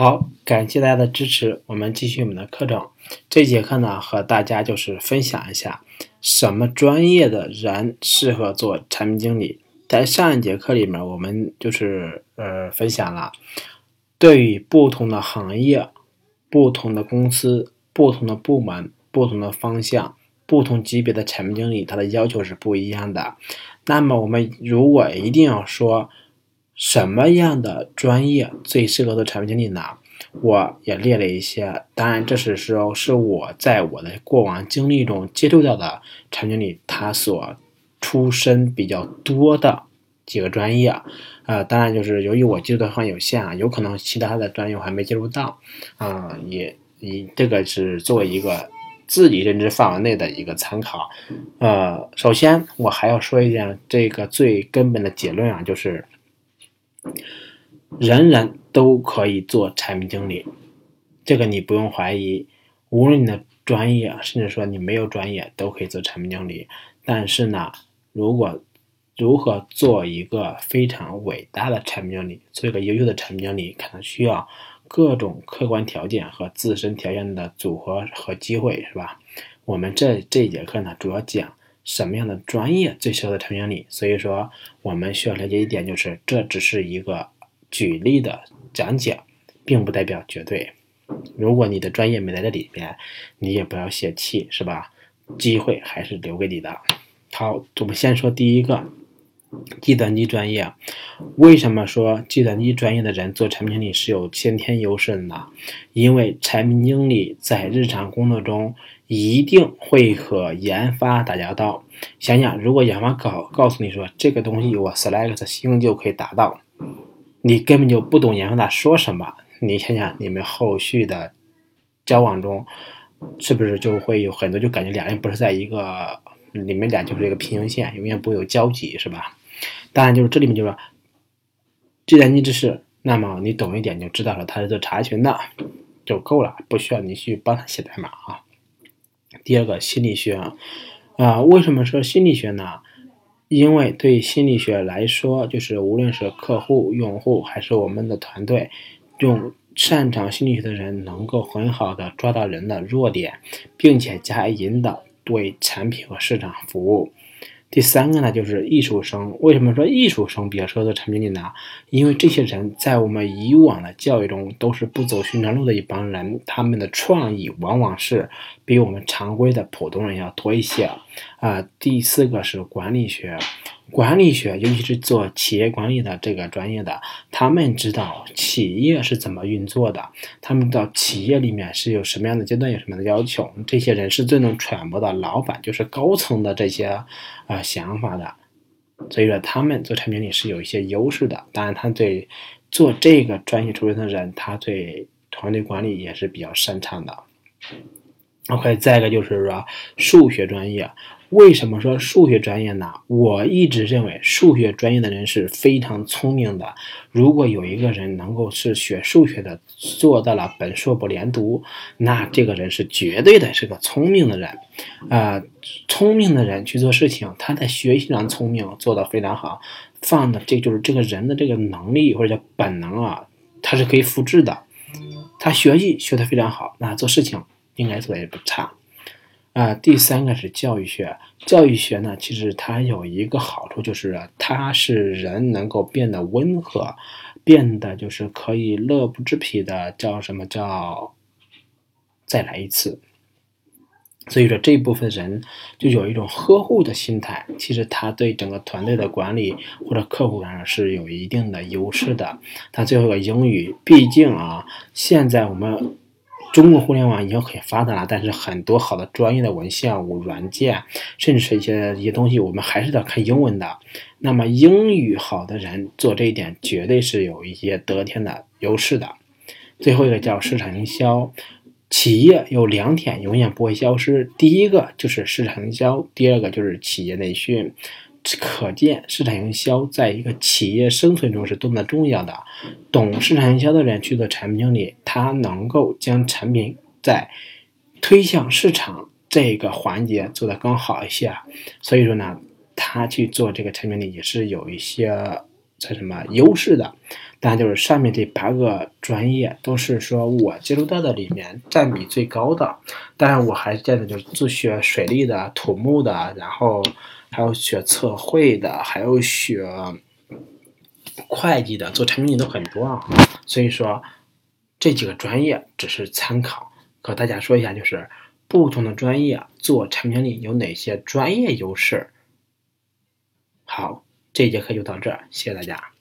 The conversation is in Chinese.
好，感谢大家的支持，我们继续我们的课程。这节课呢，和大家就是分享一下什么专业的人适合做产品经理。在上一节课里面，我们就是呃分享了对于不同的行业、不同的公司、不同的部门、不同的方向、不同级别的产品经理，他的要求是不一样的。那么我们如果一定要说，什么样的专业最适合做产品经理呢？我也列了一些，当然这是说是我在我的过往经历中接触到的产品经理他所出身比较多的几个专业，呃，当然就是由于我接触的很有限啊，有可能其他的专业我还没接触到，啊，也以这个是作为一个自己认知范围内的一个参考，呃，首先我还要说一点这个最根本的结论啊，就是。人人都可以做产品经理，这个你不用怀疑。无论你的专业，甚至说你没有专业，都可以做产品经理。但是呢，如果如何做一个非常伟大的产品经理，做一个优秀的产品经理，可能需要各种客观条件和自身条件的组合和机会，是吧？我们这这节课呢，主要讲。什么样的专业最适合产品经理？所以说，我们需要了解一点，就是这只是一个举例的讲解，并不代表绝对。如果你的专业没在这里边，你也不要泄气，是吧？机会还是留给你的。好，我们先说第一个，计算机专业。为什么说计算机专业的人做产品经理是有先天优势的呢？因为产品经理在日常工作中。一定会和研发打交道。想想，如果研发告告诉你说这个东西我 select 星就可以达到，你根本就不懂研发在说什么。你想想，你们后续的交往中，是不是就会有很多就感觉两人不是在一个，你们俩就是一个平行线，永远不会有交集，是吧？当然，就是这里面就是计算机知识，那么你懂一点就知道了，他是做查询的就够了，不需要你去帮他写代码啊。第二个心理学，啊，为什么说心理学呢？因为对心理学来说，就是无论是客户、用户还是我们的团队，用擅长心理学的人，能够很好的抓到人的弱点，并且加以引导，为产品和市场服务。第三个呢，就是艺术生。为什么说艺术生比较适合做产品经理呢？因为这些人在我们以往的教育中都是不走寻常路的一帮人，他们的创意往往是比我们常规的普通人要多一些。啊，第四个是管理学。管理学，尤其是做企业管理的这个专业的，他们知道企业是怎么运作的，他们知道企业里面是有什么样的阶段，有什么样的要求，这些人是最能揣摩到老板，就是高层的这些啊想法的。所以说，他们做产品经理是有一些优势的。当然，他对做这个专业出身的人，他对团队管理也是比较擅长的。OK，再一个就是说数学专业。为什么说数学专业呢？我一直认为数学专业的人是非常聪明的。如果有一个人能够是学数学的，做到了本硕博连读，那这个人是绝对的是个聪明的人。啊，聪明的人去做事情，他在学习上聪明，做得非常好。放的这就是这个人的这个能力或者叫本能啊，他是可以复制的。他学习学得非常好，那做事情应该做的也不差。啊，第三个是教育学。教育学呢，其实它有一个好处，就是它是人能够变得温和，变得就是可以乐不知疲的，叫什么叫再来一次。所以说这部分人就有一种呵护的心态，其实他对整个团队的管理或者客户上是有一定的优势的。他最后一个英语，毕竟啊，现在我们。中国互联网已经很发达了，但是很多好的专业的文献、软件，甚至是一些一些东西，我们还是要看英文的。那么英语好的人做这一点，绝对是有一些得天的优势的。最后一个叫市场营销，企业有两点永远不会消失，第一个就是市场营销，第二个就是企业内训。可见，市场营销在一个企业生存中是多么的重要的。懂市场营销的人去做产品经理，他能够将产品在推向市场这个环节做得更好一些。所以说呢，他去做这个产品经理也是有一些叫什么优势的。但就是上面这八个专业都是说我接触到的里面占比最高的。当然，我还是建议就是自学水利的、土木的，然后还有学测绘的，还有学会计的，做产品经理都很多啊。所以说这几个专业只是参考，和大家说一下，就是不同的专业做产品经理有哪些专业优势。好，这节课就到这儿，谢谢大家。